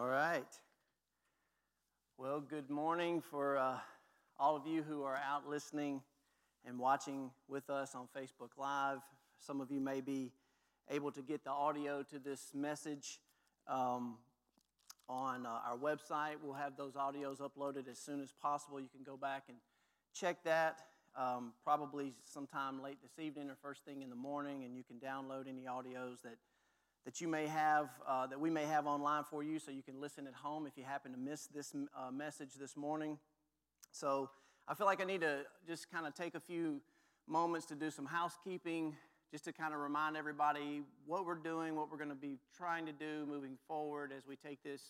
right. Well, good morning for uh, all of you who are out listening and watching with us on Facebook Live. Some of you may be able to get the audio to this message um, on uh, our website. We'll have those audios uploaded as soon as possible. You can go back and check that um, probably sometime late this evening or first thing in the morning, and you can download any audios that that you may have, uh, that we may have online for you so you can listen at home if you happen to miss this uh, message this morning. So I feel like I need to just kind of take a few moments to do some housekeeping, just to kind of remind everybody what we're doing, what we're going to be trying to do moving forward as we take this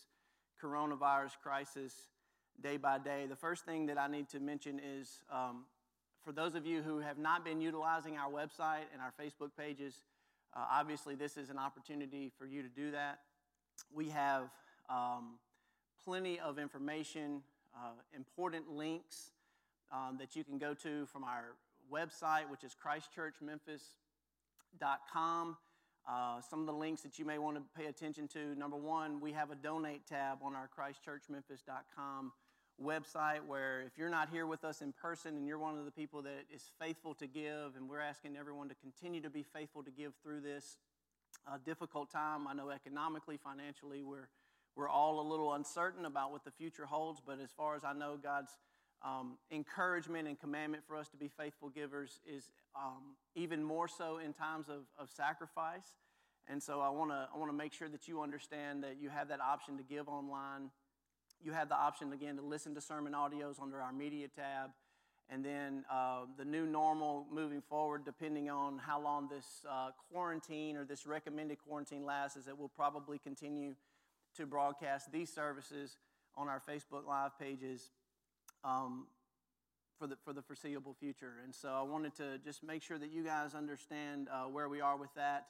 coronavirus crisis day by day. The first thing that I need to mention is um, for those of you who have not been utilizing our website and our Facebook pages, uh, obviously, this is an opportunity for you to do that. We have um, plenty of information, uh, important links um, that you can go to from our website, which is christchurchmemphis.com. Uh, some of the links that you may want to pay attention to. Number one, we have a donate tab on our christchurchmemphis.com website where if you're not here with us in person and you're one of the people that is faithful to give, and we're asking everyone to continue to be faithful to give through this uh, difficult time. I know economically, financially, we're, we're all a little uncertain about what the future holds, but as far as I know, God's um, encouragement and commandment for us to be faithful givers is um, even more so in times of, of sacrifice. And so I want to I wanna make sure that you understand that you have that option to give online you have the option again to listen to sermon audios under our media tab. And then uh, the new normal moving forward, depending on how long this uh, quarantine or this recommended quarantine lasts, is that we'll probably continue to broadcast these services on our Facebook Live pages um, for, the, for the foreseeable future. And so I wanted to just make sure that you guys understand uh, where we are with that.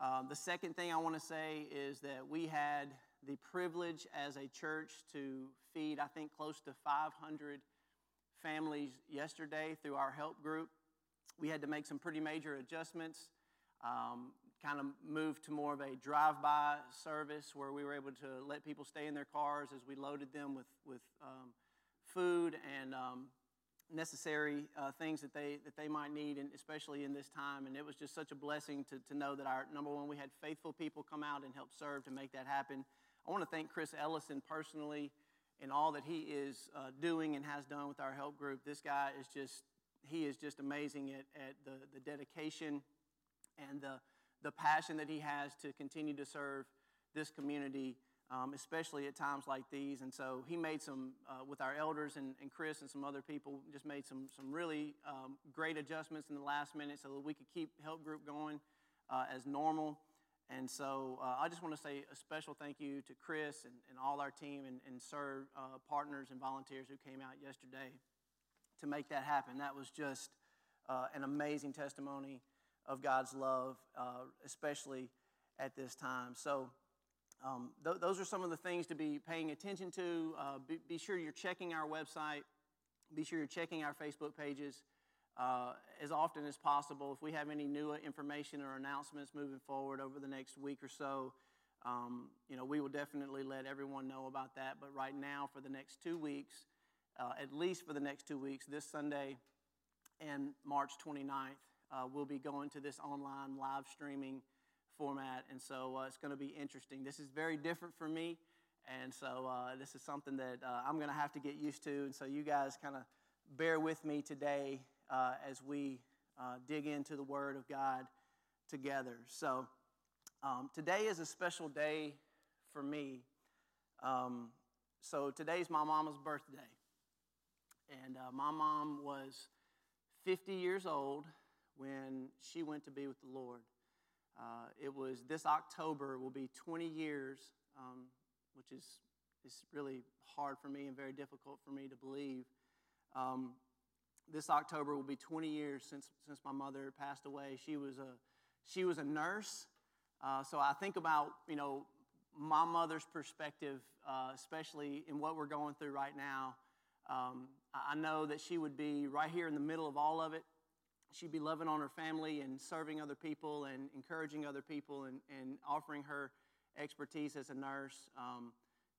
Uh, the second thing I want to say is that we had the privilege as a church to feed, I think, close to 500 families yesterday through our help group. We had to make some pretty major adjustments, um, kind of move to more of a drive by service where we were able to let people stay in their cars as we loaded them with, with um, food and um, necessary uh, things that they, that they might need, and especially in this time. And it was just such a blessing to, to know that our number one, we had faithful people come out and help serve to make that happen. I want to thank Chris Ellison personally and all that he is uh, doing and has done with our help group. This guy is just, he is just amazing at, at the, the dedication and the, the passion that he has to continue to serve this community, um, especially at times like these. And so he made some, uh, with our elders and, and Chris and some other people, just made some, some really um, great adjustments in the last minute so that we could keep help group going uh, as normal. And so uh, I just want to say a special thank you to Chris and, and all our team and, and uh, partners and volunteers who came out yesterday to make that happen. That was just uh, an amazing testimony of God's love, uh, especially at this time. So um, th- those are some of the things to be paying attention to. Uh, be, be sure you're checking our website. Be sure you're checking our Facebook pages uh, as often as possible. If we have any new information or announcements moving forward over the next week or so, um, you know, we will definitely let everyone know about that. But right now, for the next two weeks, uh, at least for the next two weeks, this Sunday and March 29th, uh, we'll be going to this online live streaming format. And so uh, it's going to be interesting. This is very different for me. And so uh, this is something that uh, I'm going to have to get used to. And so you guys kind of bear with me today uh, as we uh, dig into the Word of God together. So, um, today is a special day for me. Um, so, today's my mama's birthday. And uh, my mom was 50 years old when she went to be with the Lord. Uh, it was this October will be 20 years, um, which is, is really hard for me and very difficult for me to believe. Um, this October will be 20 years since, since my mother passed away. She was a, she was a nurse. Uh, so I think about, you know, my mother's perspective, uh, especially in what we're going through right now. Um, I know that she would be right here in the middle of all of it. She'd be loving on her family and serving other people and encouraging other people and, and offering her expertise as a nurse um,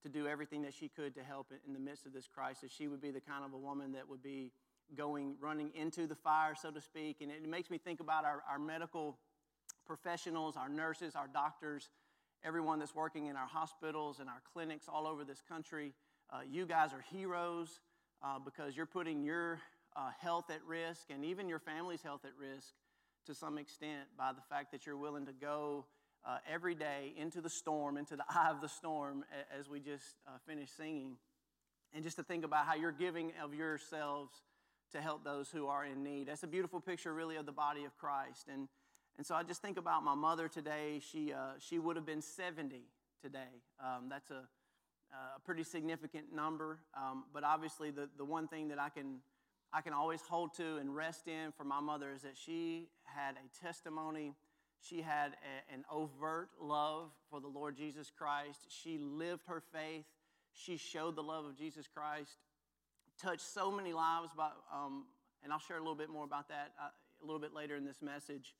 to do everything that she could to help in the midst of this crisis. She would be the kind of a woman that would be going, running into the fire, so to speak. And it makes me think about our, our medical professionals, our nurses, our doctors, everyone that's working in our hospitals and our clinics all over this country. Uh, you guys are heroes uh, because you're putting your uh, health at risk and even your family's health at risk to some extent by the fact that you're willing to go uh, every day into the storm, into the eye of the storm, as we just uh, finished singing. And just to think about how you're giving of yourselves to help those who are in need. That's a beautiful picture, really, of the body of Christ. And, and so I just think about my mother today. She, uh, she would have been 70 today. Um, that's a, a pretty significant number. Um, but obviously, the, the one thing that I can, I can always hold to and rest in for my mother is that she had a testimony. She had a, an overt love for the Lord Jesus Christ. She lived her faith. She showed the love of Jesus Christ touched so many lives, by, um, and I'll share a little bit more about that uh, a little bit later in this message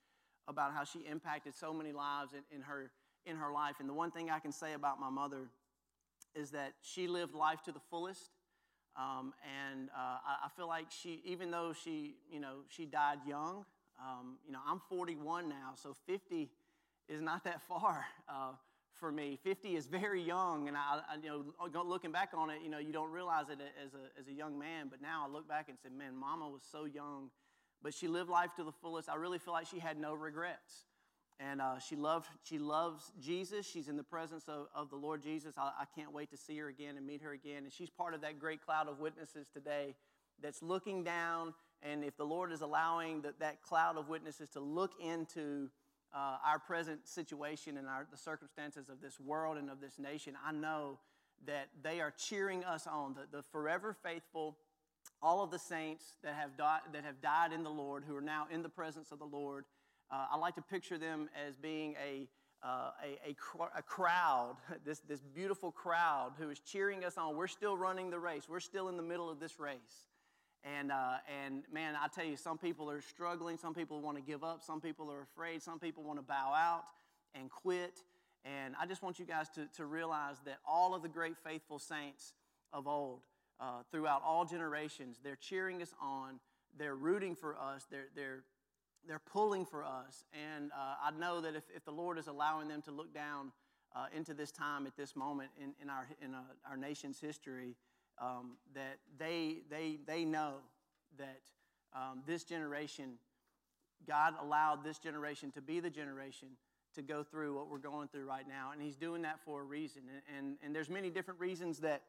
about how she impacted so many lives in, in, her, in her life. And the one thing I can say about my mother is that she lived life to the fullest. Um, and uh, I, I, feel like she, even though she, you know, she died young, um, you know, I'm 41 now, so 50 is not that far. Uh, for me. 50 is very young, and I, I, you know, looking back on it, you know, you don't realize it as a, as a young man, but now I look back and say, man, mama was so young, but she lived life to the fullest. I really feel like she had no regrets. And uh, she, loved, she loves Jesus. She's in the presence of, of the Lord Jesus. I, I can't wait to see her again and meet her again. And she's part of that great cloud of witnesses today that's looking down. And if the Lord is allowing that, that cloud of witnesses to look into uh, our present situation and our, the circumstances of this world and of this nation, I know that they are cheering us on. The, the forever faithful, all of the saints that have, died, that have died in the Lord, who are now in the presence of the Lord, uh, I like to picture them as being a, uh, a, a, cr- a, crowd, this, this beautiful crowd who is cheering us on. We're still running the race, we're still in the middle of this race. And, uh, and man, I tell you, some people are struggling. Some people want to give up. Some people are afraid. Some people want to bow out and quit. And I just want you guys to, to realize that all of the great faithful saints of old, uh, throughout all generations, they're cheering us on. They're rooting for us. They're, they're, they're pulling for us. And uh, I know that if, if the Lord is allowing them to look down uh, into this time at this moment in, in, our, in uh, our nation's history, um, that they, they, they know that um, this generation, God allowed this generation to be the generation to go through what we're going through right now. And He's doing that for a reason. And, and, and there's many different reasons that,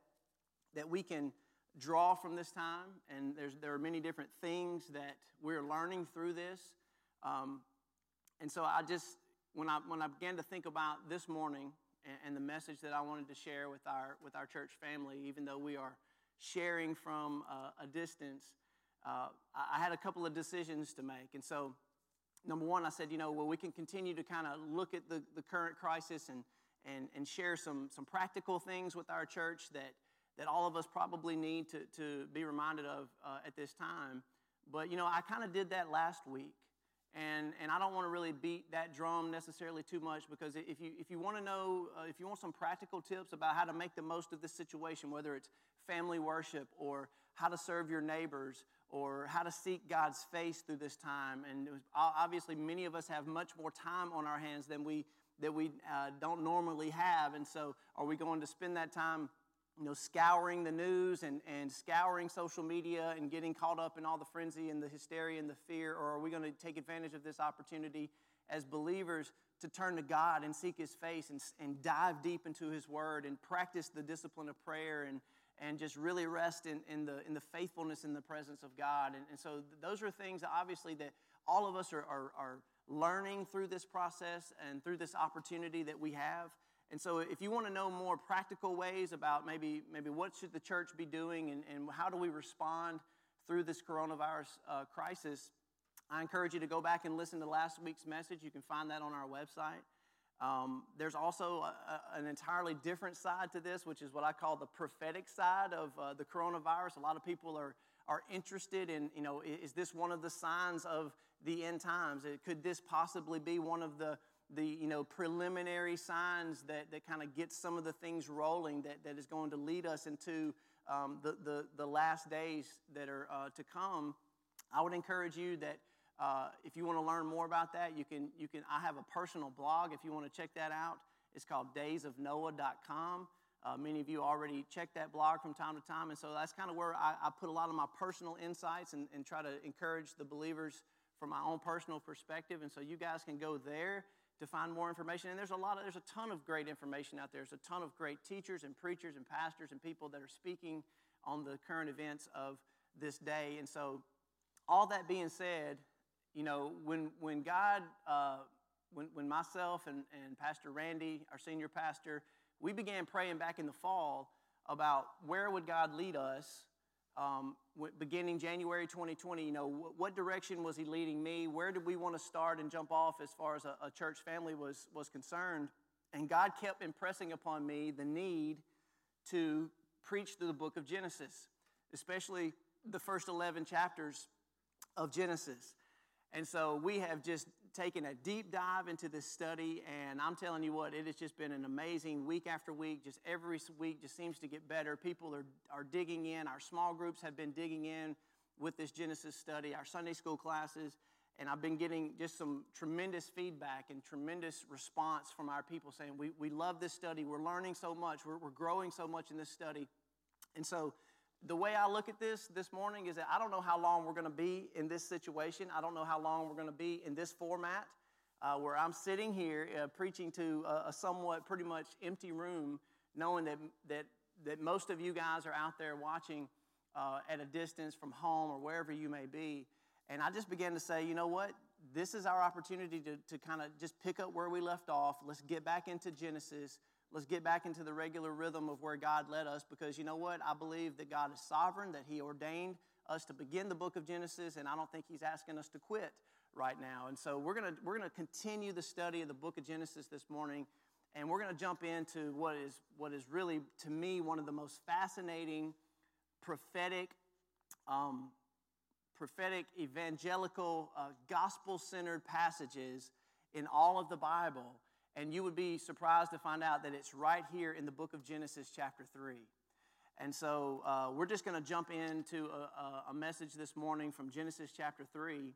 that we can draw from this time. And there's, there are many different things that we're learning through this. Um, and so I just, when I, when I began to think about this morning, and, and the message that I wanted to share with our, with our church family, even though we are sharing from uh, a distance, uh, I had a couple of decisions to make. And so, number one, I said, you know, well, we can continue to kind of look at the, the current crisis and, and, and share some, some practical things with our church that, that all of us probably need to, to be reminded of uh, at this time. But, you know, I kind of did that last week. And, and I don't want to really beat that drum necessarily too much because if you, if you want to know, uh, if you want some practical tips about how to make the most of this situation, whether it's family worship or how to serve your neighbors or how to seek God's face through this time, and was, obviously many of us have much more time on our hands than we, that we uh, don't normally have. And so are we going to spend that time you know, scouring the news and, and scouring social media and getting caught up in all the frenzy and the hysteria and the fear? Or are we going to take advantage of this opportunity as believers to turn to God and seek His face and, and dive deep into His Word and practice the discipline of prayer and, and just really rest in, in, the, in the faithfulness in the presence of God? And, and so those are things, obviously, that all of us are, are, are learning through this process and through this opportunity that we have. And so if you want to know more practical ways about maybe, maybe what should the church be doing and, and how do we respond through this coronavirus uh, crisis, I encourage you to go back and listen to last week's message. You can find that on our website. Um, there's also a, a, an entirely different side to this, which is what I call the prophetic side of uh, the coronavirus. A lot of people are, are interested in, you know, is this one of the signs of the end times? Could this possibly be one of the the you know preliminary signs that, that kind of get some of the things rolling that, that is going to lead us into um, the, the, the last days that are uh, to come i would encourage you that uh, if you want to learn more about that you can you can i have a personal blog if you want to check that out. It's called daysofnoah.com uh, many of you already check that blog from time to time and so that's kind of where I, I put a lot of my personal insights and, and try to encourage the believers from my own personal perspective and so you guys can go there to find more information. And there's a lot of, there's a ton of great information out there. There's a ton of great teachers and preachers and pastors and people that are speaking on the current events of this day. And so, all that being said, you know, when, when God, uh, when, when myself and, and Pastor Randy, our senior pastor, we began praying back in the fall about where would God lead us um, beginning January 2020, you know, what, direction was he leading me? Where did we want to start and jump off as far as a, a church family was, was concerned? And God kept impressing upon me the need to preach through the book of Genesis, especially the first 11 chapters of Genesis. And so we have just taken a deep dive into this study, and I'm telling you what, it has just been an amazing week after week. Just every week just seems to get better. People are, are digging in. Our small groups have been digging in with this Genesis study, our Sunday school classes, and I've been getting just some tremendous feedback and tremendous response from our people saying, We, we love this study. We're learning so much. We're, we're growing so much in this study. And so the way I look at this this morning is that I don't know how long we're going to be in this situation. I don't know how long we're going to be in this format uh, where I'm sitting here uh, preaching to a, a, somewhat pretty much empty room, knowing that, that, that most of you guys are out there watching uh, at a distance from home or wherever you may be. And I just began to say, you know what? This is our opportunity to, to kind of just pick up where we left off. Let's get back into Genesis. Let's get back into the regular rhythm of where God led us because you know what? I believe that God is sovereign, that He ordained us to begin the book of Genesis, and I don't think He's asking us to quit right now. And so we're going to we're going to continue the study of the book of Genesis this morning, and we're going to jump into what is what is really to me one of the most fascinating prophetic um, prophetic evangelical uh, gospel centered passages in all of the Bible and you would be surprised to find out that it's right here in the book of Genesis, chapter 3. And so uh, we're just going to jump into a, a, message this morning from Genesis chapter 3.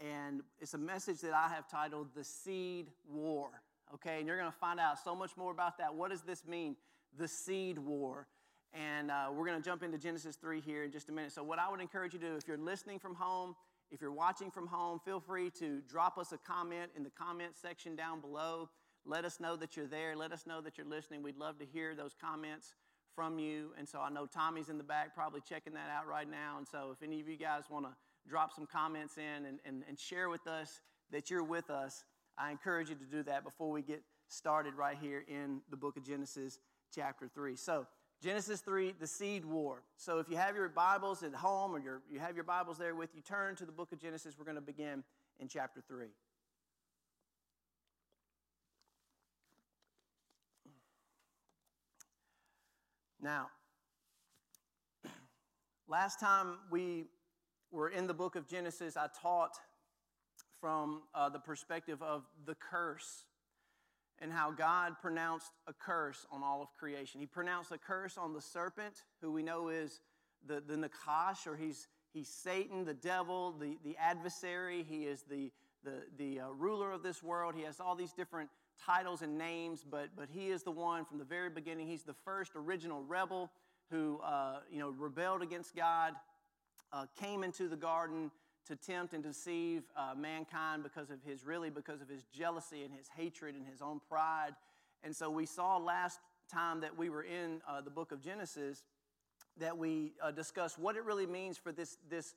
And it's a message that I have titled The Seed War. Okay, and you're going to find out so much more about that. What does this mean? The Seed War. And uh, we're going to jump into Genesis 3 here in just a minute. So, what I would encourage you to do, if you're listening from home, if you're watching from home, feel free to drop us a comment in the comment section down below. Let us know that you're there. Let us know that you're listening. We'd love to hear those comments from you. And so I know Tommy's in the back probably checking that out right now. And so if any of you guys want to drop some comments in and, and, and share with us that you're with us, I encourage you to do that before we get started right here in the book of Genesis, chapter 3. So, Genesis 3, the seed war. So if you have your Bibles at home or you have your Bibles there with you, turn to the book of Genesis. We're going to begin in chapter 3. Now, last time we were in the book of Genesis, I taught from uh, the perspective of the curse and how God pronounced a curse on all of creation. He pronounced a curse on the serpent, who we know is the, the Nakash, or he's, he's Satan, the devil, the, the adversary. He is the, the, the uh, ruler of this world. He has all these different titles and names, but, but he is the one from the very beginning. He's the first original rebel who uh, you know, rebelled against God, uh, came into the garden, to tempt and deceive uh, mankind because of his, really, because of his jealousy and his hatred and his own pride. And so we saw last time that we were in uh, the book of Genesis that we uh, discussed what it really means for this, this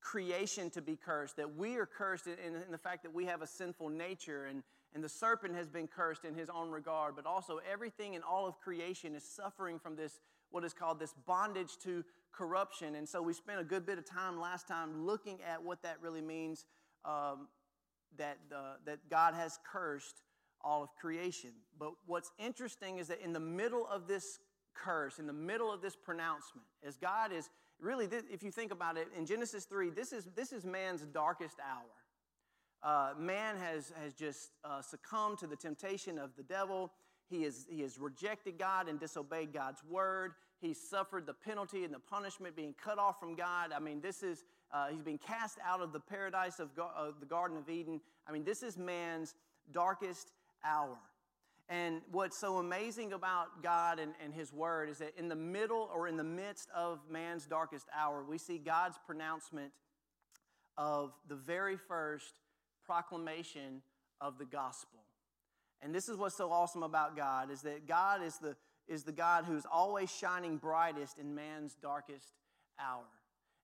creation to be cursed, that we are cursed in, in, the fact that we have a sinful nature, and, and the serpent has been cursed in his own regard, but also everything in all of creation is suffering from this, what is called this bondage to corruption. And so we spent a good bit of time last time looking at what that really means um, that, uh, that God has cursed all of creation. But what's interesting is that in the middle of this curse, in the middle of this pronouncement, as God is really, if you think about it, in Genesis 3, this is, this is man's darkest hour. uh, man has, has just uh, succumbed to the temptation of the devil. He, is, he has rejected God and disobeyed God's word. He's suffered the penalty and the punishment, being cut off from God. I mean, this is, uh, he's been cast out of the paradise of, of the Garden of Eden. I mean, this is man's darkest hour. And what's so amazing about God and, and His Word is that in the middle or in the midst of man's darkest hour, we see God's pronouncement of the very first proclamation of the gospel. And this is what's so awesome about God is that God is the, is the God who's always shining brightest in man's darkest hour.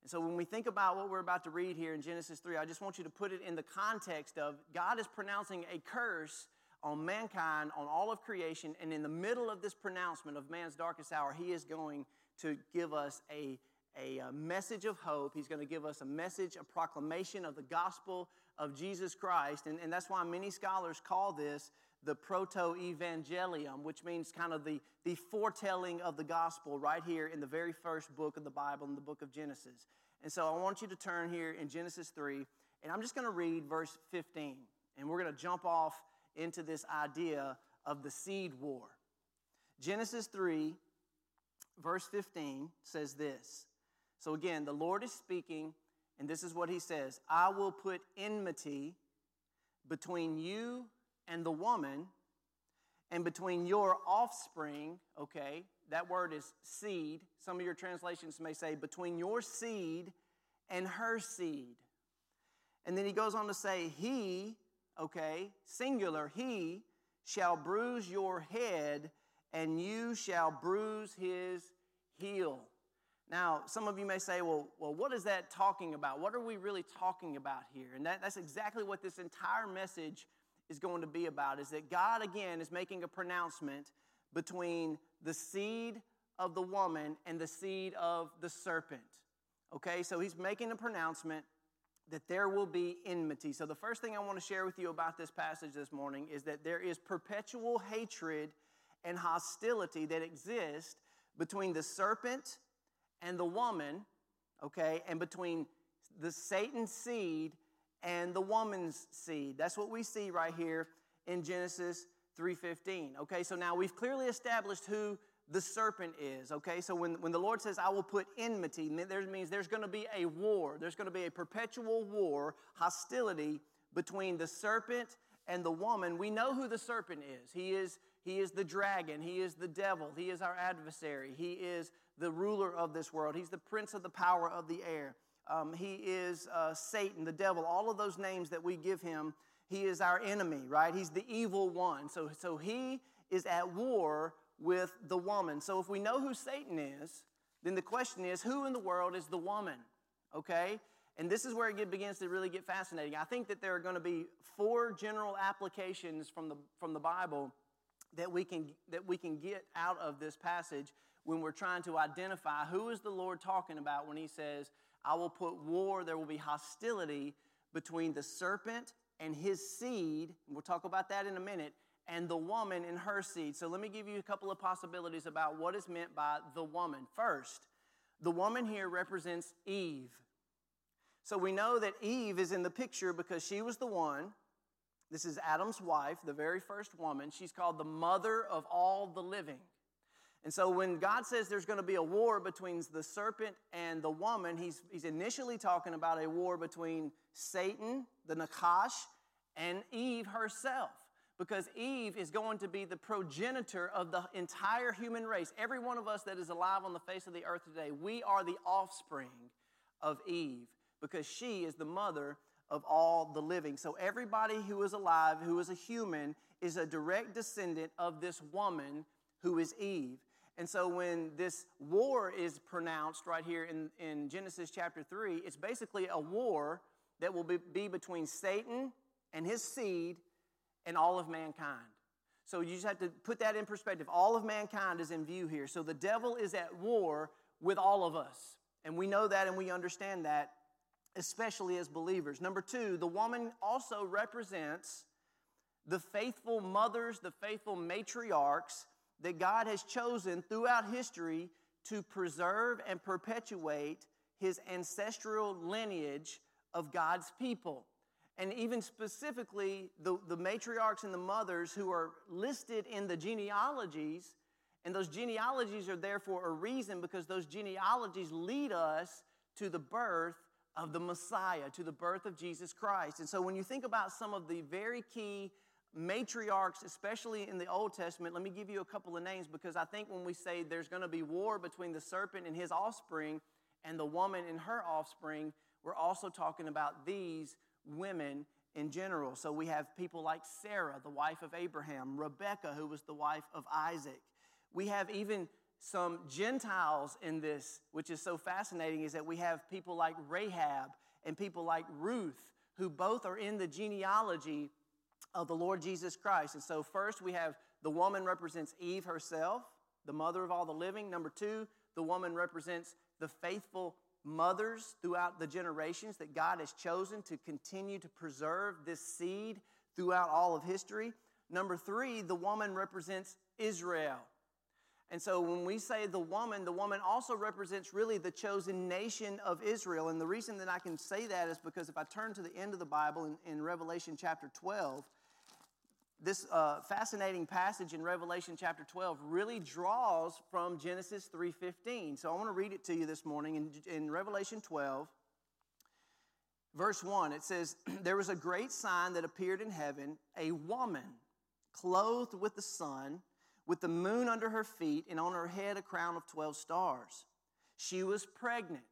And so when we think about what we're about to read here in Genesis 3, I just want you to put it in the context of God is pronouncing a curse on mankind, on all of creation, and in the middle of this pronouncement of man's darkest hour, he is going to give us a, a, message of hope. He's going to give us a message, a proclamation of the gospel of Jesus Christ. And, and that's why many scholars call this the proto evangelium, which means kind of the, the foretelling of the gospel right here in the very first book of the Bible, in the book of Genesis. And so I want you to turn here in Genesis 3, and I'm just going to read verse 15. And we're going to jump off into this idea of the seed war. Genesis 3, verse 15 says this. So again, the Lord is speaking, and this is what he says I will put enmity between you and the woman, and between your offspring, okay, that word is seed. Some of your translations may say between your seed and her seed. And then he goes on to say, He okay, singular, he shall bruise your head and you shall bruise his heel. Now, some of you may say, well, well, what is that talking about? What are we really talking about here? And that, that's exactly what this entire message is going to be about, is that God, again, is making a pronouncement between the seed of the woman and the seed of the serpent. Okay, so he's making a pronouncement that there will be enmity. So, the first thing I want to share with you about this passage this morning is that there is perpetual hatred and hostility that exists between the serpent and the woman, okay, and between the Satan's seed and the woman's seed. That's what we see right here in Genesis 3:15. Okay, so now we've clearly established who the serpent is. Okay, so when, when the Lord says, I will put enmity, there means there's going to be a war. There's going to be a perpetual war, hostility between the serpent and the woman. We know who the serpent is. He is, he is the dragon, he is the devil, he is our adversary, he is the ruler of this world, he's the prince of the power of the air. Um, he is uh, Satan, the devil, all of those names that we give him. He is our enemy, right? He's the evil one. So, so he is at war with the woman. So if we know who Satan is, then the question is who in the world is the woman? Okay? And this is where it begins to really get fascinating. I think that there are going to be four general applications from the, from the Bible that we, can, that we can get out of this passage when we're trying to identify who is the Lord talking about when he says, I will put war, there will be hostility between the serpent and his seed. We'll talk about that in a minute and the woman in her seed. So let me give you a couple of possibilities about what is meant by the woman. First, the woman here represents Eve. So we know that Eve is in the picture because she was the one. This is Adam's wife, the very first woman. She's called the mother of all the living. And so when God says there's going to be a war between the serpent and the woman, he's, he's initially talking about a war between Satan, the Nakash, and Eve herself because Eve is going to be the progenitor of the entire human race. Every one of us that is alive on the face of the earth today, we are the offspring of Eve because she is the mother of all the living. So everybody who is alive, who is a human, is a direct descendant of this woman who is Eve. And so when this war is pronounced right here in, in Genesis chapter 3, it's basically a war that will be, be between Satan and his seed and all of mankind. So you just have to put that in perspective. All of mankind is in view here. So the devil is at war with all of us. And we know that and we understand that, especially as believers. Number two, the woman also represents the faithful mothers, the faithful matriarchs that God has chosen throughout history to preserve and perpetuate his ancestral lineage of God's people. and even specifically the, the matriarchs and the mothers who are listed in the genealogies. And those genealogies are there for a reason because those genealogies lead us to the birth of the Messiah, to the birth of Jesus Christ. And so when you think about some of the very key matriarchs, especially in the Old Testament, let me give you a couple of names because I think when we say there's going to be war between the serpent and his offspring and the woman and her offspring, we're also talking about these women in general. So we have people like Sarah, the wife of Abraham, Rebecca, who was the wife of Isaac. We have even some Gentiles in this, which is so fascinating, is that we have people like Rahab and people like Ruth, who both are in the genealogy of the Lord Jesus Christ. And so, first, we have the woman represents Eve herself, the mother of all the living. Number two, the woman represents the faithful mothers throughout the generations that God has chosen to continue to preserve this seed throughout all of history. Number three, the woman represents Israel. And so when we say the woman, the woman also represents really the chosen nation of Israel. And the reason that I can say that is because if I turn to the end of the Bible in, in Revelation chapter 12, this uh, fascinating passage in revelation chapter 12 really draws from genesis 3.15 so i want to read it to you this morning in, in revelation 12 verse 1 it says there was a great sign that appeared in heaven a woman clothed with the sun with the moon under her feet and on her head a crown of 12 stars. She was pregnant.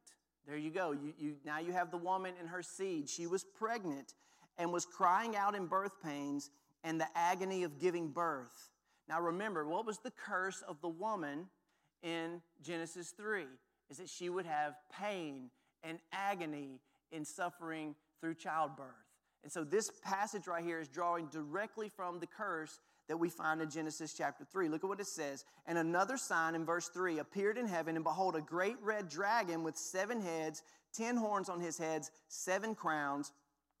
There you go. You, you, now you have the woman and her seed. She was pregnant and was crying out in birth pains and the agony of giving birth. Now remember, what was the curse of the woman in Genesis 3? Is that she would have pain and agony in suffering through childbirth. And so this passage right here is drawing directly from the curse that we find in Genesis chapter 3. Look at what it says. And another sign in verse 3 appeared in heaven, and behold, a great red dragon with seven heads, ten horns on his heads, seven crowns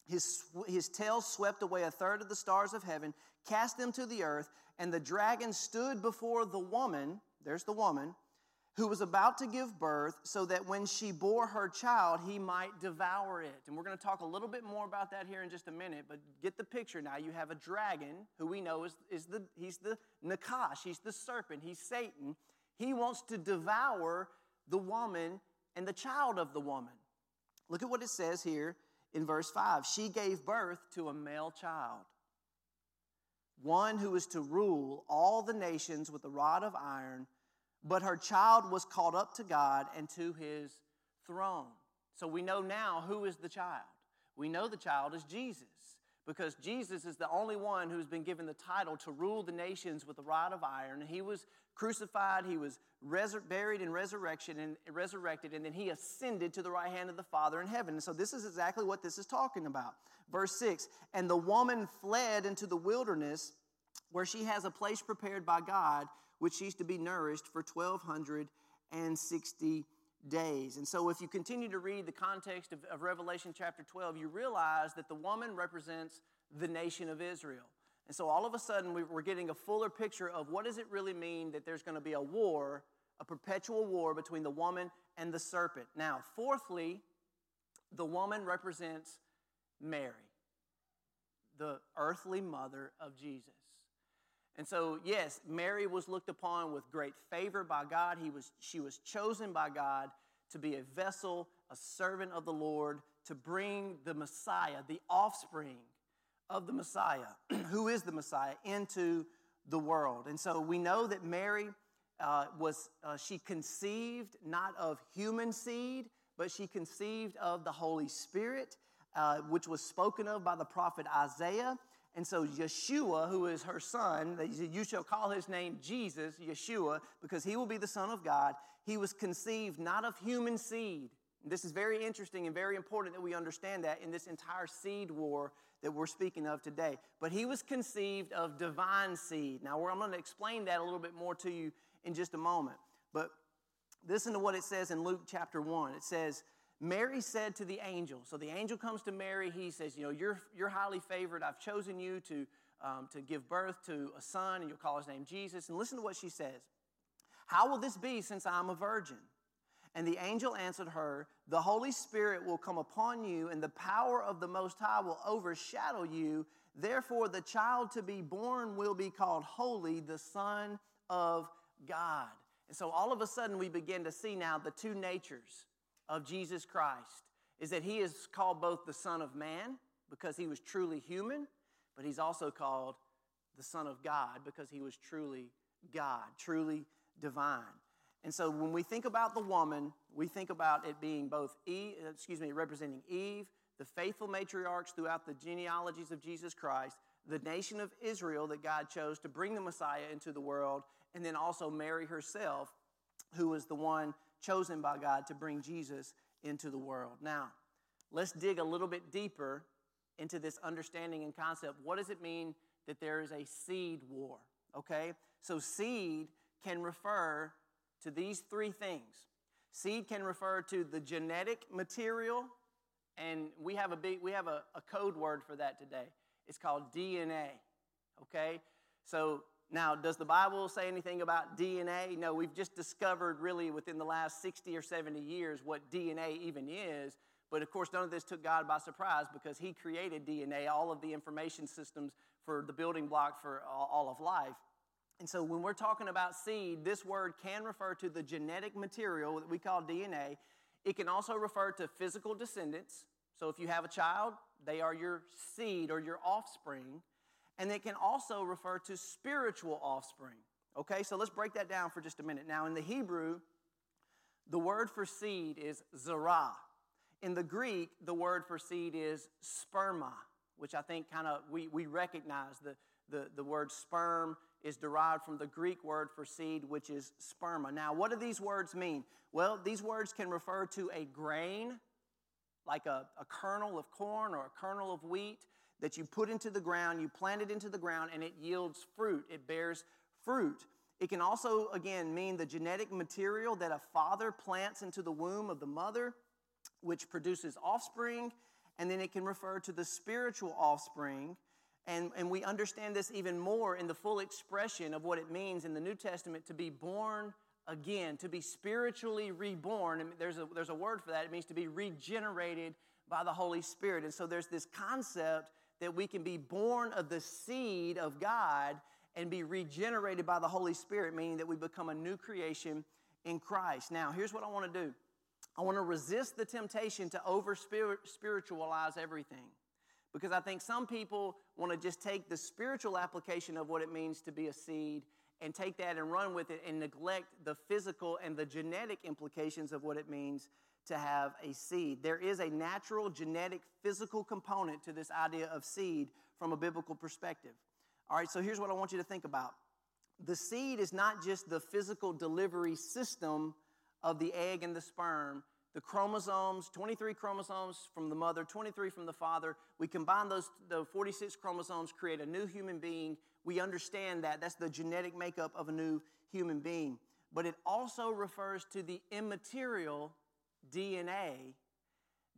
his, his tail swept away a third of the stars of heaven, cast them to the earth, and the dragon stood before the woman, there's the woman, who was about to give birth, so that when she bore her child, he might devour it. And we're going to talk a little bit more about that here in just a minute, but get the picture now. You have a dragon, who we know is, is the, he's the Nakash, he's the serpent, he's Satan. He wants to devour the woman and the child of the woman. Look at what it says here in verse 5 she gave birth to a male child, one who is to rule all the nations with a rod of iron, but her child was caught up to God and to his throne. So we know now who is the child. We know the child is Jesus because Jesus is the only one who's been given the title to rule the nations with a rod of iron. He was crucified, he was buried and resurrection and resurrected, and then he ascended to the right hand of the Father in heaven. And so this is exactly what this is talking about. Verse 6 And the woman fled into the wilderness where she has a place prepared by God, which she's to be nourished for 1260 days. And so, if you continue to read the context of, of, Revelation chapter 12, you realize that the woman represents the nation of Israel. And so, all of a sudden, we're getting a fuller picture of what does it really mean that there's going to be a war, a perpetual war between the woman and the serpent. Now, fourthly, the woman represents Mary, the earthly mother of Jesus. And so, yes, Mary was looked upon with great favor by God. He was, she was chosen by God to be a vessel, a servant of the Lord, to bring the Messiah, the offspring of the Messiah, who is the Messiah, into the world. And so we know that Mary uh, was, uh, she conceived not of human seed, but she conceived of the Holy Spirit, uh, which was spoken of by the prophet Isaiah. And so Yeshua, who is her son, you shall call his name Jesus, Yeshua, because he will be the Son of God. He was conceived not of human seed. This is very interesting and very important that we understand that in this entire seed war that we're speaking of today. But he was conceived of divine seed. Now, I'm going to explain that a little bit more to you in just a moment. But listen to what it says in Luke chapter 1. It says, Mary said to the angel, so the angel comes to Mary. He says, You know, you're, you're highly favored. I've chosen you to, um, to give birth to a son, and you'll call his name Jesus. And listen to what she says How will this be since I'm a virgin? And the angel answered her, The Holy Spirit will come upon you, and the power of the Most High will overshadow you. Therefore, the child to be born will be called Holy, the Son of God. And so, all of a sudden, we begin to see now the two natures of Jesus Christ is that he is called both the Son of Man because he was truly human, but he's also called the Son of God because he was truly God, truly divine. And so when we think about the woman, we think about it being both Eve, excuse me, representing Eve, the faithful matriarchs throughout the genealogies of Jesus Christ, the nation of Israel that God chose to bring the Messiah into the world, and then also Mary herself, who was the one chosen by God to bring Jesus into the world. Now, let's dig a little bit deeper into this understanding and concept. What does it mean that there is a seed war? Okay? So, seed can refer to these three things. Seed can refer to the genetic material, and we have a big, we have a, a code word for that today. It's called DNA. Okay? So now, does the Bible say anything about DNA? No, we've just discovered really within the last 60 or 70 years what DNA even is. But of course, none of this took God by surprise because He created DNA, all of the information systems for the building block for all of life. And so when we're talking about seed, this word can refer to the genetic material that we call DNA. It can also refer to physical descendants. So if you have a child, they are your seed or your offspring. And it can also refer to spiritual offspring. Okay, so let's break that down for just a minute. Now, in the Hebrew, the word for seed is zerah. In the Greek, the word for seed is sperma, which I think kind of we, we recognize the, the, the word sperm is derived from the Greek word for seed, which is sperma. Now, what do these words mean? Well, these words can refer to a grain, like a, a kernel of corn or a kernel of wheat that you put into the ground, you plant it into the ground, and it yields fruit. It bears fruit. It can also, again, mean the genetic material that a father plants into the womb of the mother, which produces offspring. And then it can refer to the spiritual offspring and, and we understand this even more in the full expression of what it means in the New Testament to be born again, to be spiritually reborn. And there's a, there's a word for that. It means to be regenerated by the Holy Spirit. And so there's this concept that we can be born of the seed of God and be regenerated by the Holy Spirit, meaning that we become a new creation in Christ. Now, here's what I want to do I want to resist the temptation to over spiritualize everything. Because I think some people want to just take the spiritual application of what it means to be a seed and take that and run with it and neglect the physical and the genetic implications of what it means to have a seed. There is a natural, genetic, physical component to this idea of seed from a biblical perspective. All right, so here's what I want you to think about the seed is not just the physical delivery system of the egg and the sperm, the chromosomes, 23 chromosomes from the mother, 23 from the father. We combine those, the 46 chromosomes, create a new human being. We understand that. That's the genetic makeup of a new human being. But it also refers to the immaterial DNA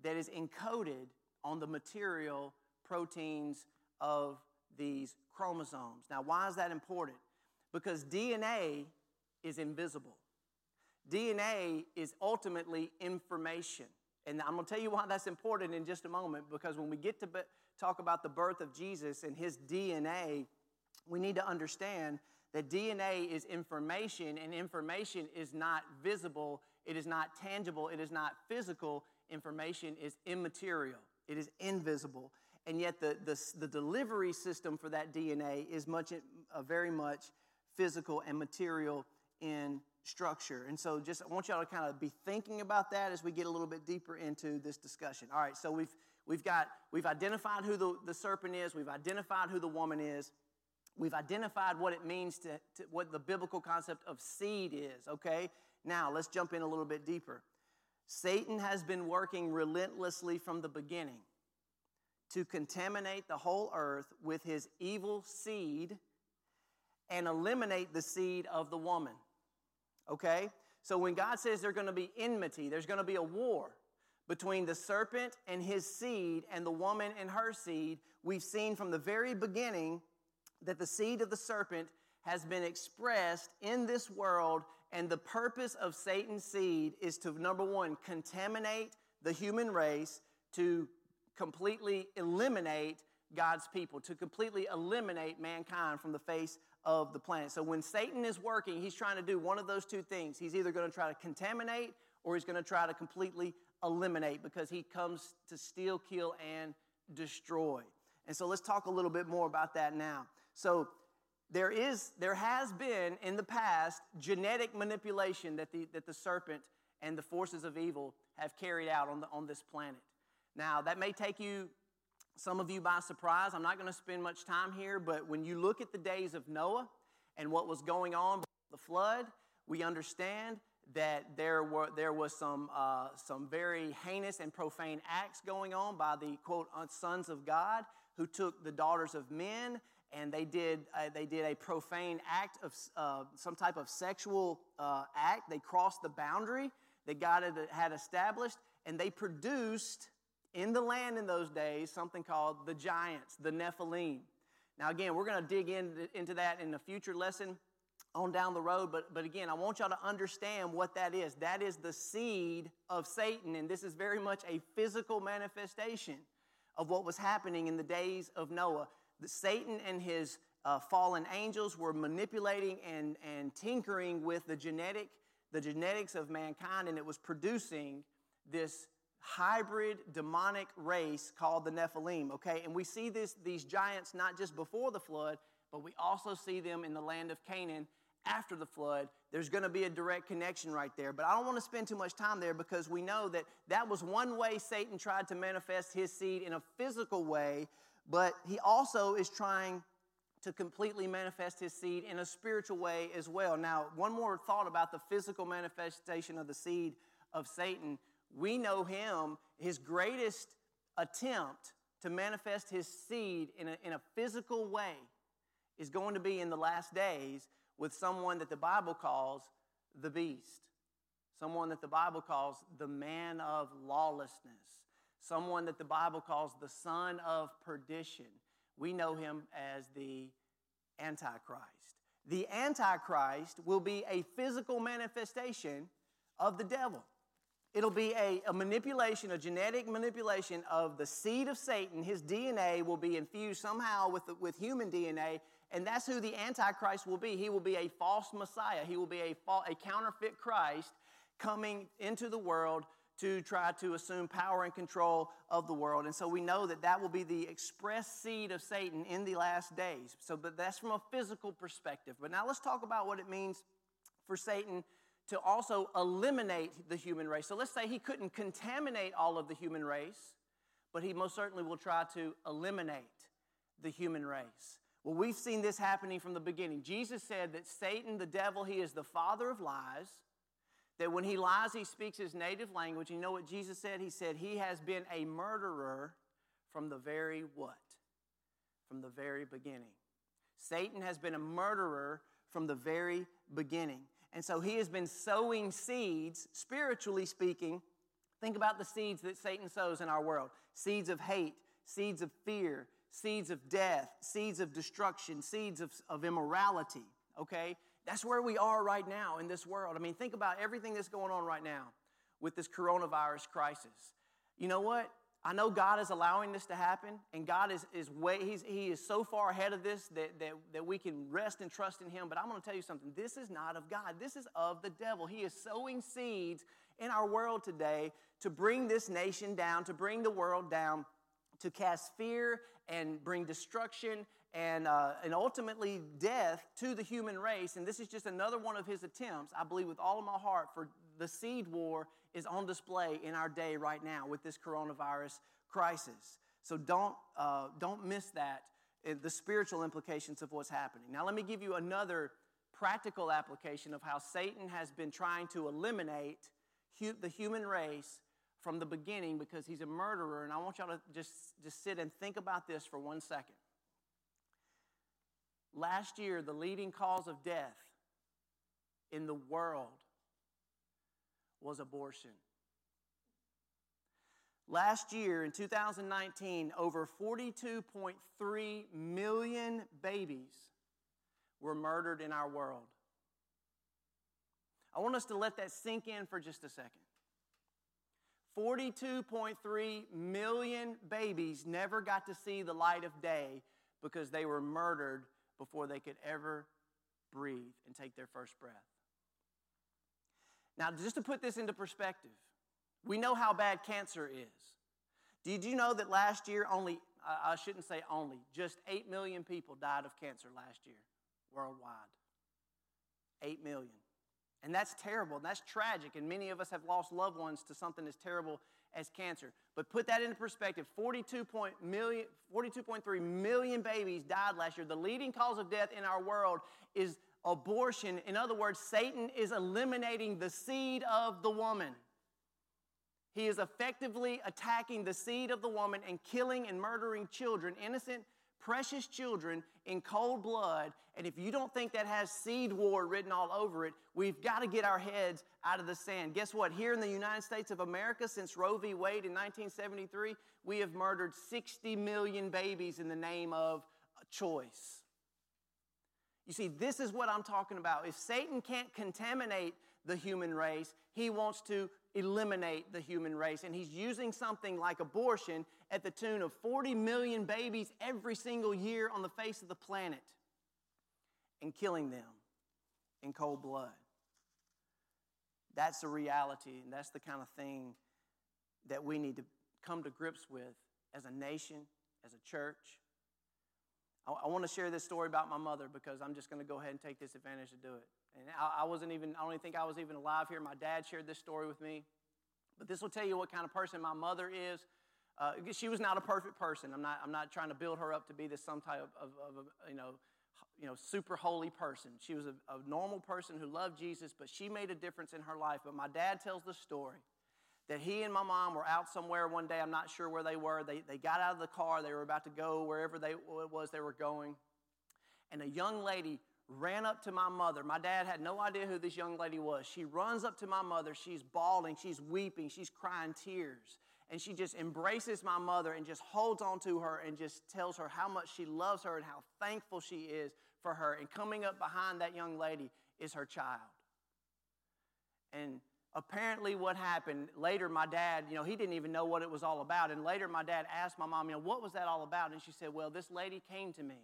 that is encoded on the material proteins of these chromosomes. Now, why is that important? Because DNA is invisible. DNA is ultimately information. And I'm going to tell you why that's important in just a moment because when we get to talk about the birth of Jesus and his DNA, we need to understand that DNA is information, and information is not visible, it is not tangible, it is not physical. Information is immaterial, it is invisible. And yet, the, the, the delivery system for that DNA is much, uh, very much physical and material in structure. And so just I want y'all to kind of be thinking about that as we get a little bit deeper into this discussion. All right, so we've we've got we've identified who the, the serpent is, we've identified who the woman is, we've identified what it means to, to what the biblical concept of seed is, okay? Now let's jump in a little bit deeper. Satan has been working relentlessly from the beginning to contaminate the whole earth with his evil seed and eliminate the seed of the woman okay? So when God says there's going to be enmity, there's going to be a war between the serpent and his seed and the woman and her seed, we've seen from the very beginning that the seed of the serpent has been expressed in this world And the purpose of Satan's seed is to, number one, contaminate the human race, to completely eliminate God's people, to completely eliminate mankind from the face of the planet. So when Satan is working, he's trying to do one of those two things. He's either going to try to contaminate or he's going to try to completely eliminate because he comes to steal, kill, and destroy. And so let's talk a little bit more about that now. So there is there has been in the past genetic manipulation that the that the serpent and the forces of evil have carried out on the on this planet. Now that may take you some of you by surprise. I'm not going to spend much time here, but when you look at the days of Noah and what was going on the flood, we understand that there were there was some uh, some very heinous and profane acts going on by the quote sons of God who took the daughters of men and they did uh, they did a profane act of uh, some type of sexual uh, act. They crossed the boundary that God had, had established, and they produced in the land in those days something called the giants, the Nephilim. Now, again, we're going to dig in, into that in a future lesson on down the road, but, but again, I want y'all to understand what that is. That is the seed of Satan, and this is very much a physical manifestation of what was happening in the days of Noah. The, Satan and his uh, fallen angels were manipulating and, and tinkering with the genetic the genetics of mankind, and it was producing this hybrid demonic race called the Nephilim, okay? And we see this, these giants not just before the flood, but we also see them in the land of Canaan after the flood. There's going to be a direct connection right there. But I don't want to spend too much time there because we know that that was one way Satan tried to manifest his seed in a physical way, but he also is trying to completely manifest his seed in a spiritual way as well. Now, one more thought about the physical manifestation of the seed of Satan we know him, his greatest attempt to manifest his seed in a, in a physical way is going to be in the last days with someone that the Bible calls the beast, someone that the Bible calls the man of lawlessness, someone that the Bible calls the son of perdition. We know him as the Antichrist. The Antichrist will be a physical manifestation of the devil. It'll be a, a, manipulation, a genetic manipulation of the seed of Satan. His DNA will be infused somehow with, with human DNA, and that's who the Antichrist will be. He will be a false Messiah, he will be a, a counterfeit Christ coming into the world to try to assume power and control of the world. And so we know that that will be the express seed of Satan in the last days. So, but that's from a physical perspective. But now let's talk about what it means for Satan to also eliminate the human race. So let's say he couldn't contaminate all of the human race, but he most certainly will try to eliminate the human race. Well, we've seen this happening from the beginning. Jesus said that Satan, the devil, he is the father of lies. That when he lies, he speaks his native language. You know what Jesus said? He said he has been a murderer from the very what? From the very beginning. Satan has been a murderer from the very beginning. And so he has been sowing seeds, spiritually speaking. Think about the seeds that Satan sows in our world seeds of hate, seeds of fear, seeds of death, seeds of destruction, seeds of, of immorality, okay? That's where we are right now in this world. I mean, think about everything that's going on right now with this coronavirus crisis. You know what? I know God is allowing this to happen, and God is, is way, he's, He is so far ahead of this that, that, that we can rest and trust in Him. But I'm going to tell you something this is not of God, this is of the devil. He is sowing seeds in our world today to bring this nation down, to bring the world down, to cast fear and bring destruction and, uh, and ultimately death to the human race. And this is just another one of his attempts, I believe with all of my heart, for the seed war is on display in our day right now with this coronavirus crisis. So don't, uh, don't miss that, uh, the spiritual implications of what's happening. Now, let me give you another practical application of how Satan has been trying to eliminate hu- the human race from the beginning because he's a murderer. And I want y'all to just, just sit and think about this for one second. Last year, the leading cause of death in the world was abortion. Last year, in 2019, over 42.3 million babies were murdered in our world. I want us to let that sink in for just a second. 42.3 million babies never got to see the light of day because they were murdered before they could ever breathe and take their first breath. Now, just to put this into perspective, we know how bad cancer is. Did you know that last year only, I shouldn't say only, just 8 million people died of cancer last year worldwide? 8 million. And that's terrible. And that's tragic. And many of us have lost loved ones to something as terrible as cancer. But put that into perspective 42.3 million babies died last year. The leading cause of death in our world is abortion. In other words, Satan is eliminating the seed of the woman. He is effectively attacking the seed of the woman and killing and murdering children, innocent precious children in cold blood. And if you don't think that has seed war written all over it, we've got to get our heads out of the sand. Guess what? Here in the United States of America, since Roe v. Wade in 1973, we have murdered 60 million babies in the name of choice. You see, this is what I'm talking about. If Satan can't contaminate the human race, he wants to eliminate the human race. And he's using something like abortion at the tune of 40 million babies every single year on the face of the planet and killing them in cold blood. That's the reality, and that's the kind of thing that we need to come to grips with as a nation, as a church. I, I want to share this story about my mother because I'm just going to go ahead and take this advantage to do it. And I, I wasn't even, I don't even think I was even alive here. My dad shared this story with me. But this will tell you what kind of person my mother is. Uh, she was not a perfect person. I'm not, I'm not trying to build her up to be this some type of, of, of you, know, you know, super holy person. She was a, a normal person who loved Jesus, but she made a difference in her life. But my dad tells the story that he and my mom were out somewhere one day. I'm not sure where they were. They, they got out of the car. They were about to go wherever they, it was they were going. And a young lady ran up to my mother. My dad had no idea who this young lady was. She runs up to my mother. She's bawling, she's weeping, she's crying tears. And she just embraces my mother and just holds on to her and just tells her how much she loves her and how thankful she is for her. And coming up behind that young lady is her child. And apparently, what happened later, my dad, you know, he didn't even know what it was all about. And later, my dad asked my mom, you know, what was that all about? And she said, well, this lady came to me.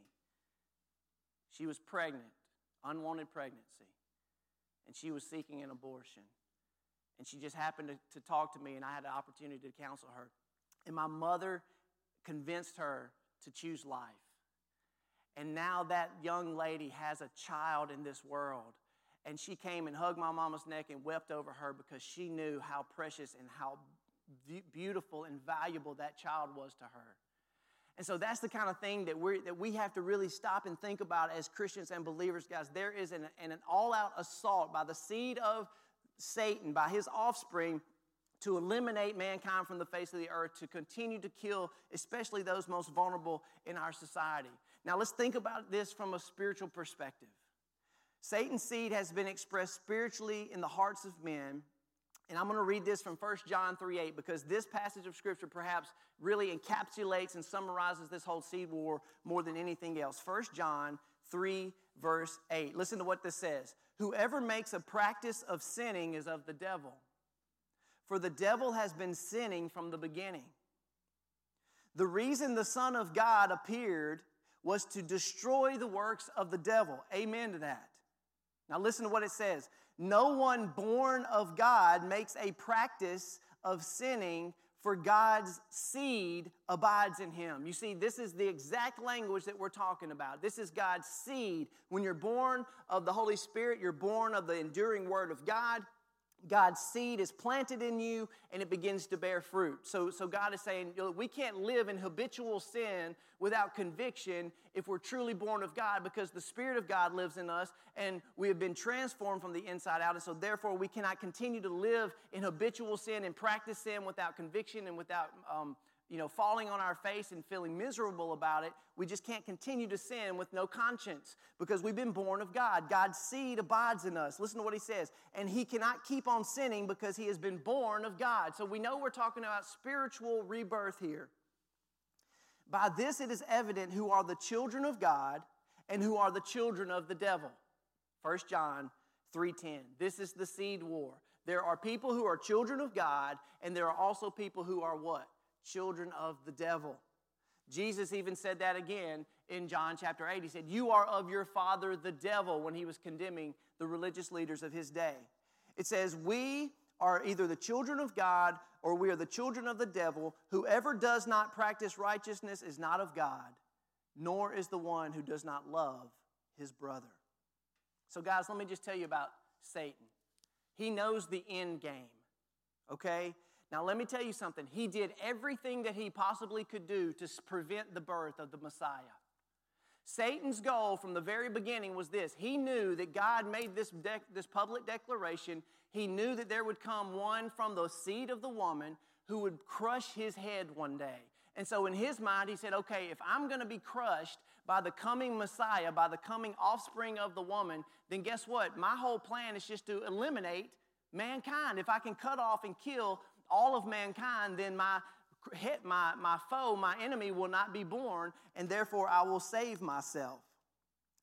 She was pregnant unwanted pregnancy, and she was seeking an abortion. And she just happened to, to talk to me, and I had the opportunity to counsel her. And my mother convinced her to choose life. And now that young lady has a child in this world. And she came and hugged my mama's neck and wept over her because she knew how precious and how beautiful and valuable that child was to her. And so that's the kind of thing that, we that we have to really stop and think about as Christians and believers, guys. There is an, an all out assault by the seed of Satan, by his offspring, to eliminate mankind from the face of the earth, to continue to kill, especially those most vulnerable in our society. Now, let's think about this from a spiritual perspective. Satan's seed has been expressed spiritually in the hearts of men and I'm going to read this from 1 John 3 8 because this passage of Scripture perhaps really encapsulates and summarizes this whole seed war more than anything else. 1 John 3, verse 8. Listen to what this says Whoever makes a practice of sinning is of the devil, for the devil has been sinning from the beginning. The reason the Son of God appeared was to destroy the works of the devil. Amen to that. Now, listen to what it says. No one born of God makes a practice of sinning, for God's seed abides in him. You see, this is the exact language that we're talking about. This is God's seed. When you're born of the Holy Spirit, you're born of the enduring Word of God. God's seed is planted in you and it begins to bear fruit. So, so God is saying, you know, we can't live in habitual sin without conviction if we're truly born of God because the Spirit of God lives in us and we have been transformed from the inside out. And so, therefore, we cannot continue to live in habitual sin and practice sin without conviction and without um, you know, falling on our face and feeling miserable about it. We just can't continue to sin with no conscience because we've been born of God. God's seed abides in us. Listen to what he says. And he cannot keep on sinning because he has been born of God. So we know we're talking about spiritual rebirth here. By this it is evident who are the children of God and who are the children of the devil. 1 John 3:10. This is the seed war. There are people who are children of God, and there are also people who are what? Children of the devil. Jesus even said that again in John chapter 8. He said, You are of your father the devil, when he was condemning the religious leaders of his day. It says, We are either the children of God or we are the children of the devil. Whoever does not practice righteousness is not of God, nor is the one who does not love his brother. So, guys, let me just tell you about Satan. He knows the end game, okay? Now, let me tell you something. He did everything that he possibly could do to prevent the birth of the Messiah. Satan's goal from the very beginning was this he knew that God made this, de- this public declaration. He knew that there would come one from the seed of the woman who would crush his head one day. And so, in his mind, he said, okay, if I'm going to be crushed by the coming Messiah, by the coming offspring of the woman, then guess what? My whole plan is just to eliminate mankind. If I can cut off and kill all of mankind, then my hit my, my foe, my enemy will not be born, and therefore I will save myself.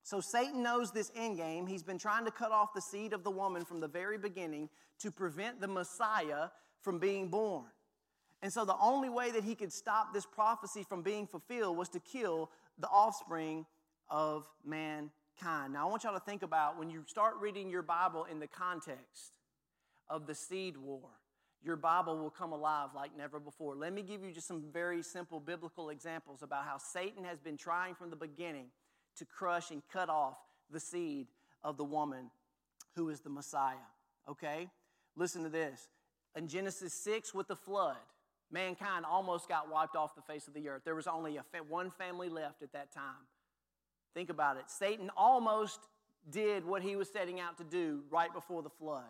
So Satan knows this end game. He's been trying to cut off the seed of the woman from the very beginning to prevent the Messiah from being born. And so the only way that he could stop this prophecy from being fulfilled was to kill the offspring of mankind. Now, I want y'all to think about when you start reading your Bible in the context of the seed war, your Bible will come alive like never before. Let me give you just some very simple biblical examples about how Satan has been trying from the beginning to crush and cut off the seed of the woman who is the Messiah. Okay? Listen to this. In Genesis 6, with the flood, mankind almost got wiped off the face of the earth. There was only fa- one family left at that time. Think about it. Satan almost did what he was setting out to do right before the flood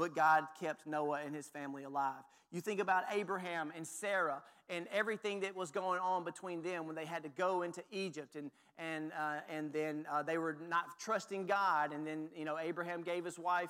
but God kept Noah and his family alive. You think about Abraham and Sarah and everything that was going on between them when they had to go into Egypt and, and, uh, and then uh, they were not trusting God. And then, you know, Abraham gave his wife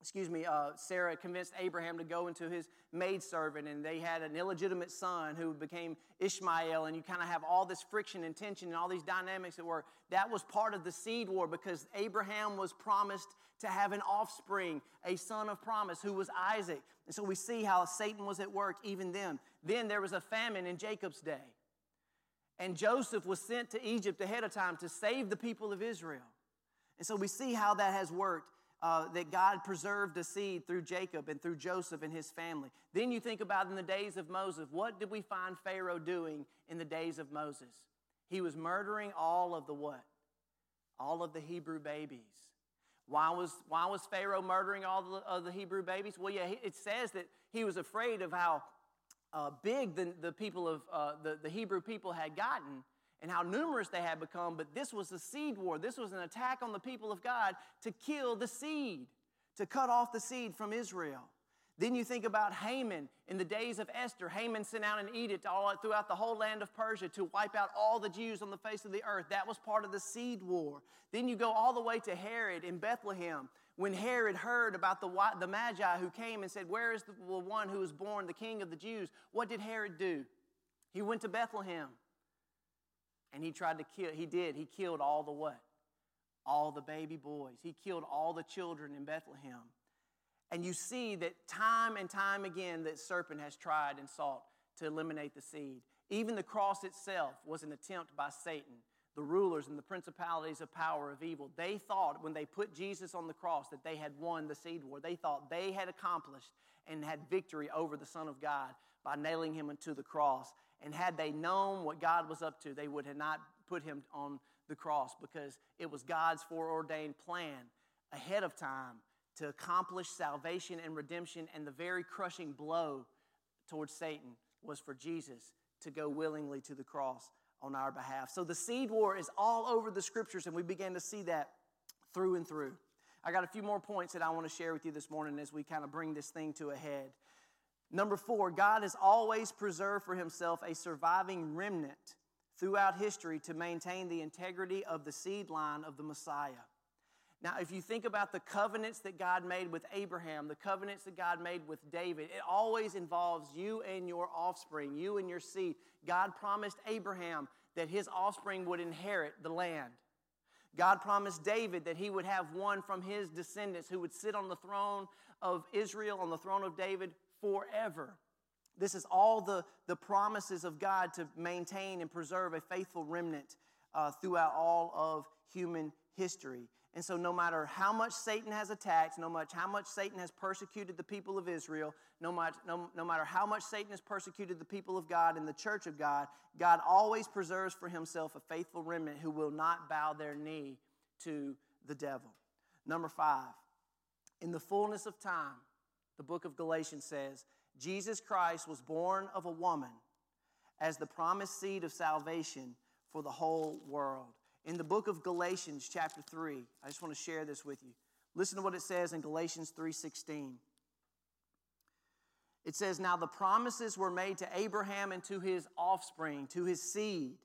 excuse me, uh, Sarah convinced Abraham to go into his maidservant, and they had an illegitimate son who became Ishmael, and you kind of have all this friction and tension and all these dynamics that were. That was part of the seed war because Abraham was promised to have an offspring, a son of promise, who was Isaac. And so we see how Satan was at work even then. Then there was a famine in Jacob's day. And Joseph was sent to Egypt ahead of time to save the people of Israel. And so we see how that has worked uh, that God preserved a seed through Jacob and through Joseph and his family. Then you think about in the days of Moses, what did we find Pharaoh doing in the days of Moses? He was murdering all of the what? All of the Hebrew babies. Why was, why was Pharaoh murdering all the, of the Hebrew babies? Well, yeah, it says that he was afraid of how uh, big the, the people of uh, the, the Hebrew people had gotten and how numerous they had become, but this was a seed war. This was an attack on the people of God to kill the seed, to cut off the seed from Israel. Then you think about Haman in the days of Esther. Haman sent out an edict all throughout the whole land of Persia to wipe out all the Jews on the face of the earth. That was part of the seed war. Then you go all the way to Herod in Bethlehem. When Herod heard about the, the Magi who came and said, Where is the one who was born, the king of the Jews? What did Herod do? He went to Bethlehem. And he tried to kill, he did. He killed all the what? All the baby boys. He killed all the children in Bethlehem. And you see that time and time again that serpent has tried and sought to eliminate the seed. Even the cross itself was an attempt by Satan, the rulers and the principalities of power of evil. They thought when they put Jesus on the cross that they had won the seed war. They thought they had accomplished and had victory over the Son of God by nailing him into the cross. And had they known what God was up to, they would have not put him on the cross because it was God's foreordained plan ahead of time to accomplish salvation and redemption. And the very crushing blow towards Satan was for Jesus to go willingly to the cross on our behalf. So the seed war is all over the scriptures, and we began to see that through and through. I got a few more points that I want to share with you this morning as we kind of bring this thing to a head. Number four, God has always preserved for himself a surviving remnant throughout history to maintain the integrity of the seed line of the Messiah. Now, if you think about the covenants that God made with Abraham, the covenants that God made with David, it always involves you and your offspring, you and your seed. God promised Abraham that his offspring would inherit the land. God promised David that he would have one from his descendants who would sit on the throne of Israel, on the throne of David forever. This is all the, the promises of God to maintain and preserve a faithful remnant uh, throughout all of human history. And so, no matter how much Satan has attacked, no much how much Satan has persecuted the people of Israel, no, much, no, no matter how much Satan has persecuted the people of God and the church of God, God always preserves for himself a faithful remnant who will not bow their knee to the devil. Number five, in the fullness of time, the book of Galatians says, Jesus Christ was born of a woman as the promised seed of salvation for the whole world. In the book of Galatians chapter 3, I just want to share this with you. Listen to what it says in Galatians 3:16. It says, Now the promises were made to Abraham and to his offspring, to his seed.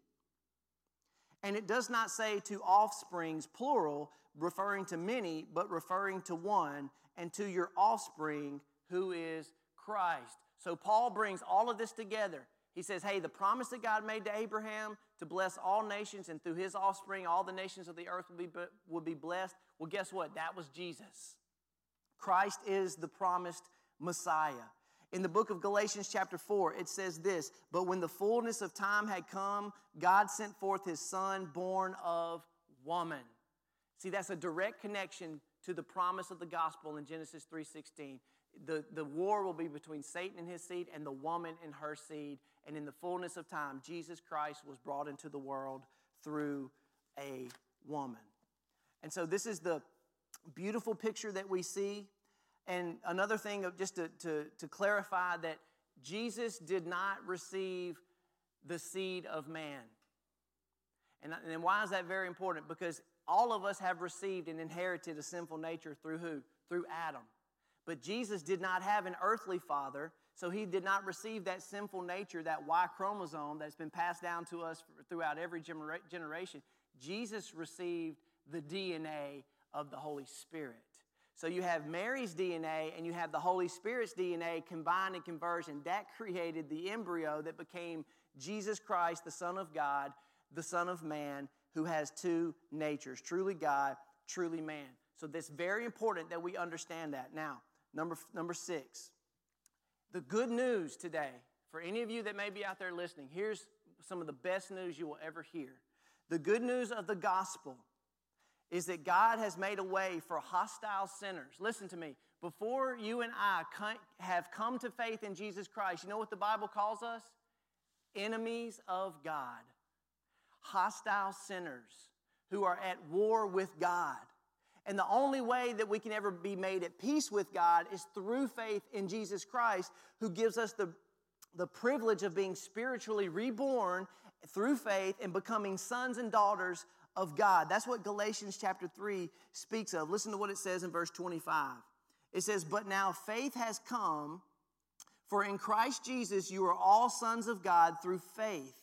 And it does not say to offsprings, plural, referring to many, but referring to one, and to your offspring, who is Christ. So Paul brings all of this together. He says, Hey, the promise that God made to Abraham to bless all nations, and through his offspring, all the nations of the earth will be, will be blessed. Well, guess what? That was Jesus. Christ is the promised Messiah. In the book of Galatians, chapter 4, it says this But when the fullness of time had come, God sent forth his son, born of woman. See, that's a direct connection to the promise of the gospel in Genesis 3:16. The, the war will be between Satan and his seed and the woman and her seed. And in the fullness of time, Jesus Christ was brought into the world through a woman. And so this is the beautiful picture that we see and another thing, just to, to, to clarify, that Jesus did not receive the seed of man. And, and why is that very important? Because all of us have received and inherited a sinful nature through who? Through Adam. But Jesus did not have an earthly father, so he did not receive that sinful nature, that Y chromosome that's been passed down to us throughout every generation. Jesus received the DNA of the Holy Spirit. So you have Mary's DNA and you have the Holy Spirit's DNA combined in conversion. That created the embryo that became Jesus Christ, the Son of God, the Son of Man, who has two natures truly God, truly man. So that's very important that we understand that. Now, number, number six, the good news today, for any of you that may be out there listening, here's some of the best news you will ever hear. The good news of the gospel is that God has made a way for hostile sinners. Listen to me. Before you and I have come to faith in Jesus Christ, you know what the Bible calls us? Enemies of God. Hostile sinners who are at war with God. And the only way that we can ever be made at peace with God is through faith in Jesus Christ, who gives us the, the privilege of being spiritually reborn through faith and becoming sons and daughters of God. That's what Galatians chapter 3 speaks of. Listen to what it says in verse 25. It says, But now faith has come, for in Christ Jesus you are all sons of God through faith.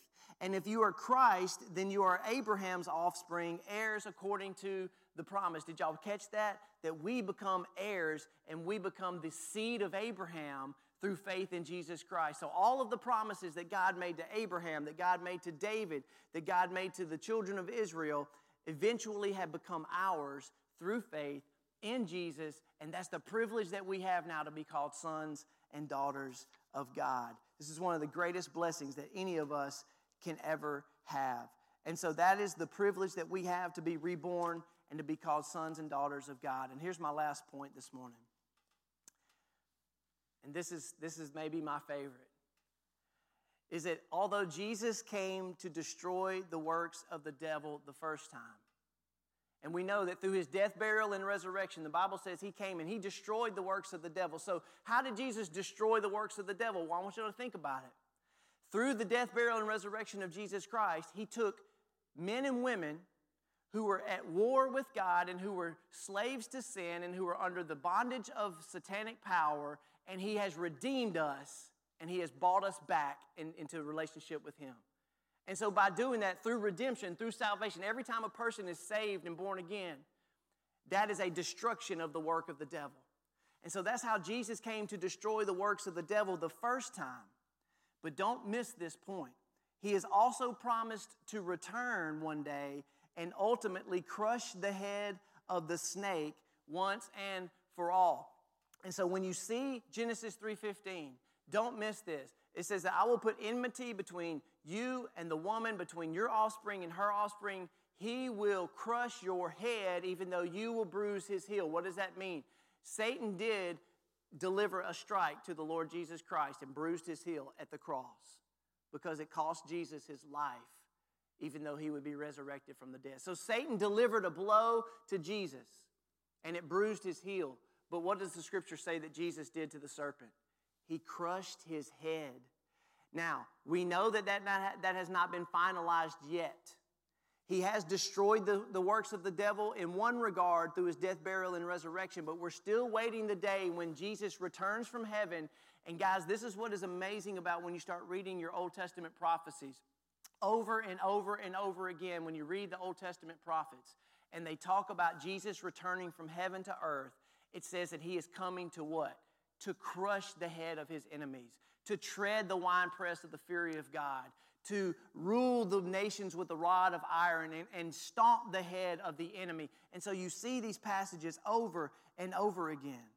And if you are Christ, then you are Abraham's offspring, heirs according to the promise. Did y'all catch that? That we become heirs and we become the seed of Abraham through faith in Jesus Christ. So, all of the promises that God made to Abraham, that God made to David, that God made to the children of Israel, eventually have become ours through faith in Jesus. And that's the privilege that we have now to be called sons and daughters of God. This is one of the greatest blessings that any of us can ever have. And so, that is the privilege that we have to be reborn and to be called sons and daughters of God. And here's my last point this morning and this is, this is maybe my favorite, is that although Jesus came to destroy the works of the devil the first time, and we know that through his death, burial, and resurrection, the Bible says he came and he destroyed the works of the devil. So, how did Jesus destroy the works of the devil? Well, I want you to think about it. Through the death, burial, and resurrection of Jesus Christ, he took men and women who were at war with God and who were slaves to sin and who were under the bondage of satanic power, and He has redeemed us and He has bought us back in, into a relationship with Him. And so, by doing that through redemption, through salvation, every time a person is saved and born again, that is a destruction of the work of the devil. And so, that's how Jesus came to destroy the works of the devil the first time. But don't miss this point. He has also promised to return one day and ultimately crush the head of the snake once and for all. And so when you see Genesis 3:15, don't miss this. It says that I will put enmity between you and the woman, between your offspring and her offspring. He will crush your head, even though you will bruise his heel. What does that mean? Satan did deliver a strike to the Lord Jesus Christ and bruised his heel at the cross because it cost Jesus his life, even though he would be resurrected from the dead. So Satan delivered a blow to Jesus and it bruised his heel. But what does the scripture say that Jesus did to the serpent? He crushed his head. Now, we know that that, that has not been finalized yet. He has destroyed the, the works of the devil in one regard through his death, burial, and resurrection, but we're still waiting the day when Jesus returns from heaven. And guys, this is what is amazing about when you start reading your Old Testament prophecies. Over and over and over again, when you read the Old Testament prophets and they talk about Jesus returning from heaven to earth, it says that he is coming to what? To crush the head of his enemies, to tread the winepress of the fury of God, to rule the nations with a rod of iron and, and stomp the head of the enemy. And so you see these passages over and over again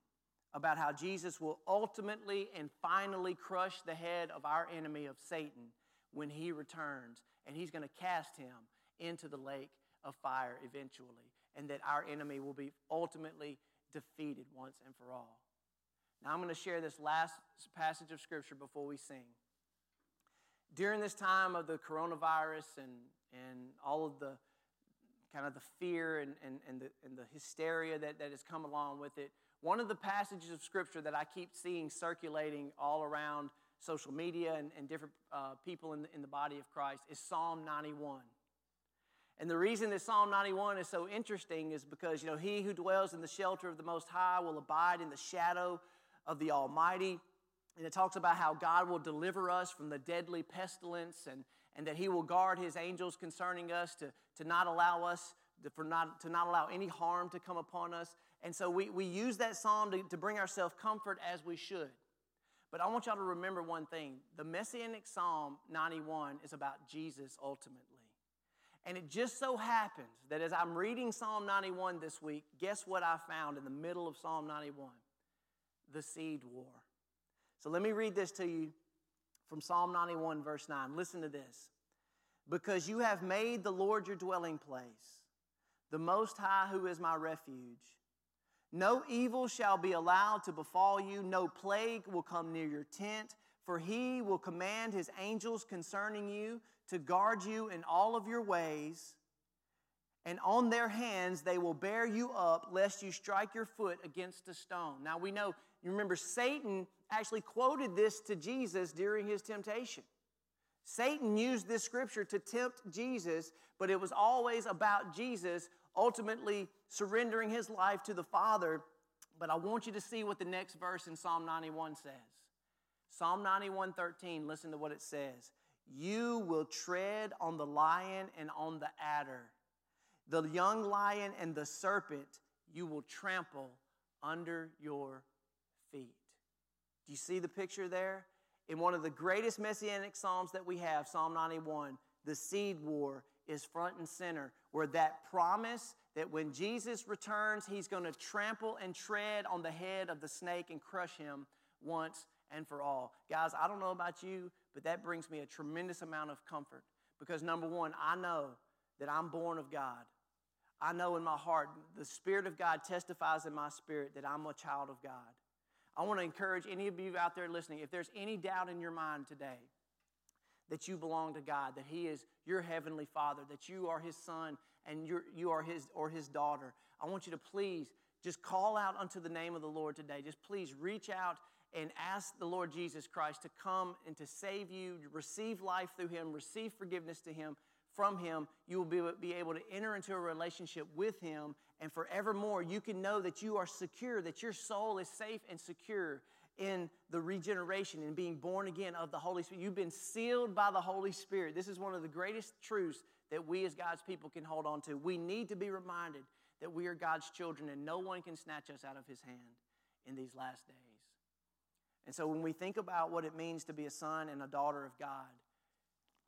about how Jesus will ultimately and finally crush the head of our enemy of Satan when he returns. And he's going to cast him into the lake of fire eventually. And that our enemy will be ultimately defeated once and for all. Now, I'm going to share this last passage of Scripture before we sing during this time of the coronavirus and, and all of the kind of the fear and, and, and, the, and the hysteria that, that has come along with it, one of the passages of Scripture that I keep seeing circulating all around social media and, and different uh, people in the, in the body of Christ is Psalm 91. And the reason that Psalm 91 is so interesting is because, you know, he who dwells in the shelter of the Most High will abide in the shadow of the Almighty. And it talks about how God will deliver us from the deadly pestilence and, and that He will guard His angels concerning us to, to not allow us, to, for not, to not allow any harm to come upon us. And so we, we use that psalm to, to bring ourselves comfort as we should. But I want y'all to remember one thing the Messianic Psalm 91 is about Jesus ultimately. And it just so happens that as I'm reading Psalm 91 this week, guess what I found in the middle of Psalm 91? The seed war. So let me read this to you from Psalm 91, verse 9. Listen to this. Because you have made the Lord your dwelling place, the Most High, who is my refuge. No evil shall be allowed to befall you, no plague will come near your tent, for he will command his angels concerning you to guard you in all of your ways, and on their hands they will bear you up, lest you strike your foot against a stone. Now we know you remember, Satan actually quoted this to Jesus during his temptation. Satan used this scripture to tempt Jesus, but it was always about Jesus ultimately surrendering his life to the Father. But I want you to see what the next verse in Psalm 91 says. Psalm 91 13, listen to what it says. You will tread on the lion and on the adder, the young lion and the serpent you will trample under your feet. Do you see the picture there? In one of the greatest messianic psalms that we have, Psalm 91, the seed war is front and center, where that promise that when Jesus returns, he's going to trample and tread on the head of the snake and crush him once and for all. Guys, I don't know about you, but that brings me a tremendous amount of comfort because number one, I know that I'm born of God. I know in my heart, the Spirit of God testifies in my spirit that I'm a child of God. I want to encourage any of you out there listening, if there's any doubt in your mind today that you belong to God, that He is your heavenly Father, that you are His son and you're, you are His or His daughter, I want you to please just call out unto the name of the Lord today. Just please reach out and ask the Lord Jesus Christ to come and to save you, receive life through Him, receive forgiveness to Him from Him, you will be, be able to enter into a relationship with Him, and forevermore you can know that you are secure, that your soul is safe and secure in the regeneration and being born again of the Holy Spirit. You've been sealed by the Holy Spirit. This is one of the greatest truths that we as God's people can hold on to. We need to be reminded that we are God's children and no one can snatch us out of His hand in these last days. And so when we think about what it means to be a son and a daughter of God,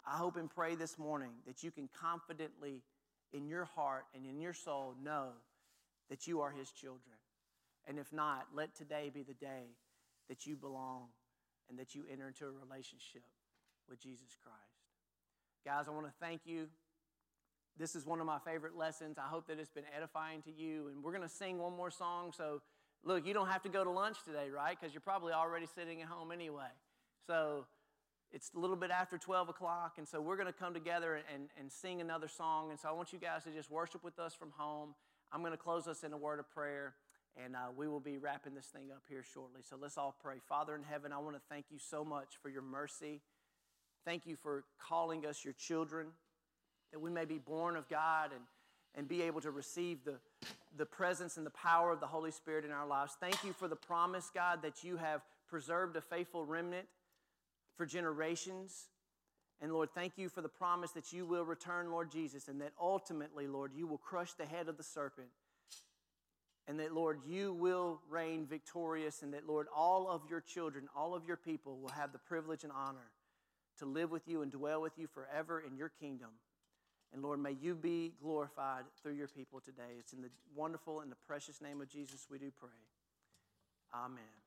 I hope and pray this morning that you can confidently in your heart and in your soul know that you are His children. And if not, let today be the day that you belong and that you enter into a relationship with Jesus Christ. Guys, I want to thank you. This is one of my favorite lessons. I hope that it's been edifying to you. And we're going to sing one more song. So, look, you don't have to go to lunch today, right? Because you're probably already sitting at home anyway. So, it's a little bit after 12 o'clock, and so we're going to come together and, and sing another song. And so I want you guys to just worship with us from home. I'm going to close us in a word of prayer, and uh, we will be wrapping this thing up here shortly. So let's all pray. Father in heaven, I want to thank you so much for your mercy. Thank you for calling us your children, that we may be born of God and, and be able to receive the, the presence and the power of the Holy Spirit in our lives. Thank you for the promise, God, that you have preserved a faithful remnant for generations. And Lord, thank you for the promise that you will return, Lord Jesus, and that ultimately, Lord, you will crush the head of the serpent. And that, Lord, you will reign victorious, and that, Lord, all of your children, all of your people will have the privilege and honor to live with you and dwell with you forever in your kingdom. And Lord, may you be glorified through your people today. It's in the wonderful and the precious name of Jesus we do pray. Amen.